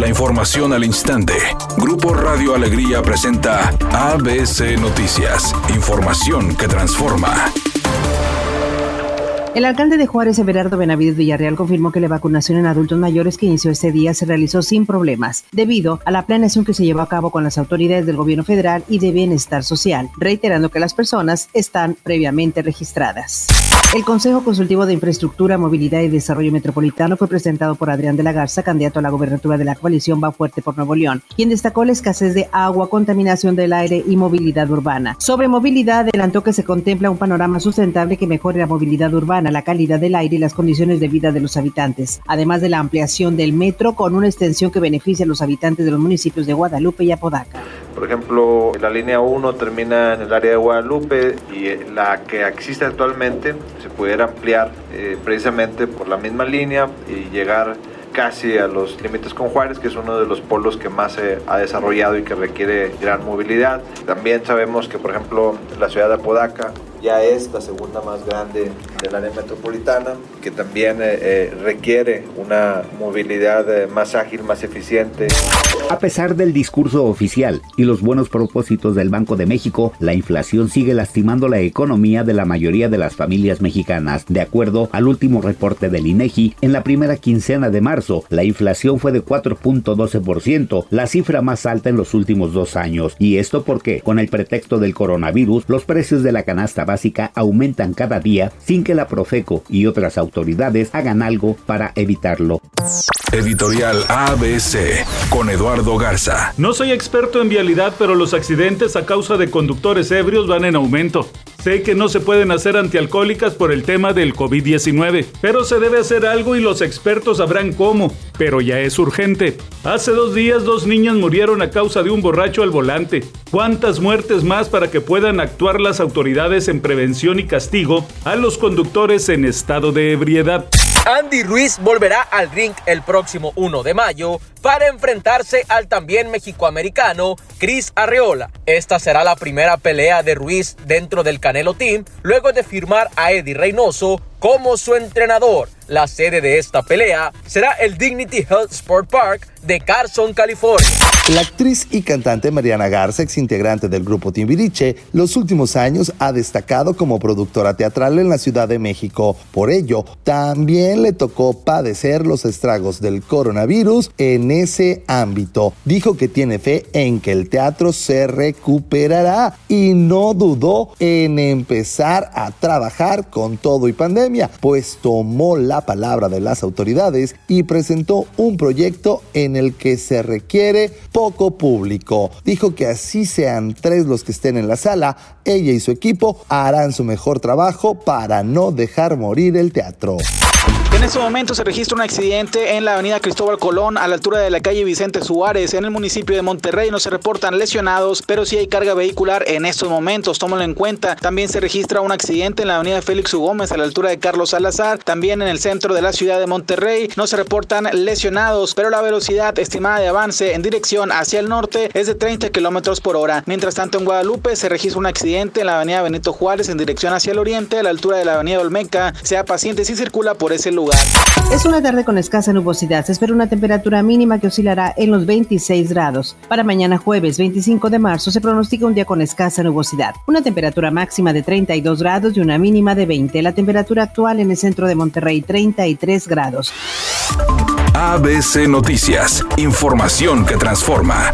La información al instante. Grupo Radio Alegría presenta ABC Noticias. Información que transforma. El alcalde de Juárez, Everardo Benavides Villarreal, confirmó que la vacunación en adultos mayores que inició este día se realizó sin problemas, debido a la planeación que se llevó a cabo con las autoridades del gobierno federal y de bienestar social, reiterando que las personas están previamente registradas. El Consejo Consultivo de Infraestructura, Movilidad y Desarrollo Metropolitano fue presentado por Adrián de la Garza, candidato a la gobernatura de la coalición Va Fuerte por Nuevo León, quien destacó la escasez de agua, contaminación del aire y movilidad urbana. Sobre movilidad, adelantó que se contempla un panorama sustentable que mejore la movilidad urbana, la calidad del aire y las condiciones de vida de los habitantes, además de la ampliación del metro con una extensión que beneficie a los habitantes de los municipios de Guadalupe y Apodaca. Por ejemplo, la línea 1 termina en el área de Guadalupe y la que existe actualmente se pudiera ampliar eh, precisamente por la misma línea y llegar casi a los límites con Juárez, que es uno de los polos que más se ha desarrollado y que requiere gran movilidad. También sabemos que, por ejemplo, la ciudad de Apodaca ya es la segunda más grande del área metropolitana, que también eh, eh, requiere una movilidad eh, más ágil, más eficiente. A pesar del discurso oficial y los buenos propósitos del Banco de México, la inflación sigue lastimando la economía de la mayoría de las familias mexicanas. De acuerdo al último reporte del INEGI, en la primera quincena de marzo, la inflación fue de 4.12%, la cifra más alta en los últimos dos años. Y esto porque, con el pretexto del coronavirus, los precios de la canasta básica aumentan cada día sin que la Profeco y otras autoridades hagan algo para evitarlo. Editorial ABC con Eduardo Garza. No soy experto en vialidad, pero los accidentes a causa de conductores ebrios van en aumento. Sé que no se pueden hacer antialcohólicas por el tema del COVID-19, pero se debe hacer algo y los expertos sabrán cómo, pero ya es urgente. Hace dos días dos niñas murieron a causa de un borracho al volante. ¿Cuántas muertes más para que puedan actuar las autoridades en prevención y castigo a los conductores en estado de ebriedad? Andy Ruiz volverá al ring el próximo 1 de mayo para enfrentarse al también mexicoamericano Chris Arreola. Esta será la primera pelea de Ruiz dentro del Canelo Team luego de firmar a Eddie Reynoso como su entrenador. La sede de esta pelea será el Dignity Health Sport Park de Carson, California. La actriz y cantante Mariana Garza, ex integrante del grupo Timbiriche, los últimos años ha destacado como productora teatral en la Ciudad de México. Por ello, también le tocó padecer los estragos del coronavirus en ese ámbito. Dijo que tiene fe en que el teatro se recuperará y no dudó en empezar a trabajar con todo y pandemia, pues tomó la palabra de las autoridades y presentó un proyecto en el que se requiere poco público. Dijo que así sean tres los que estén en la sala, ella y su equipo harán su mejor trabajo para no dejar morir el teatro. En este momento se registra un accidente en la avenida Cristóbal Colón a la altura de la calle Vicente Suárez en el municipio de Monterrey. No se reportan lesionados, pero sí hay carga vehicular en estos momentos. Tómalo en cuenta. También se registra un accidente en la avenida Félix U. Gómez a la altura de Carlos Salazar. También en el centro de la ciudad de Monterrey. No se reportan lesionados, pero la velocidad estimada de avance en dirección hacia el norte es de 30 kilómetros por hora. Mientras tanto, en Guadalupe se registra un accidente en la avenida Benito Juárez en dirección hacia el oriente a la altura de la avenida Olmeca. Sea paciente si circula por ese lugar. Es una tarde con escasa nubosidad. Se espera una temperatura mínima que oscilará en los 26 grados. Para mañana jueves 25 de marzo se pronostica un día con escasa nubosidad. Una temperatura máxima de 32 grados y una mínima de 20. La temperatura actual en el centro de Monterrey 33 grados. ABC Noticias. Información que transforma.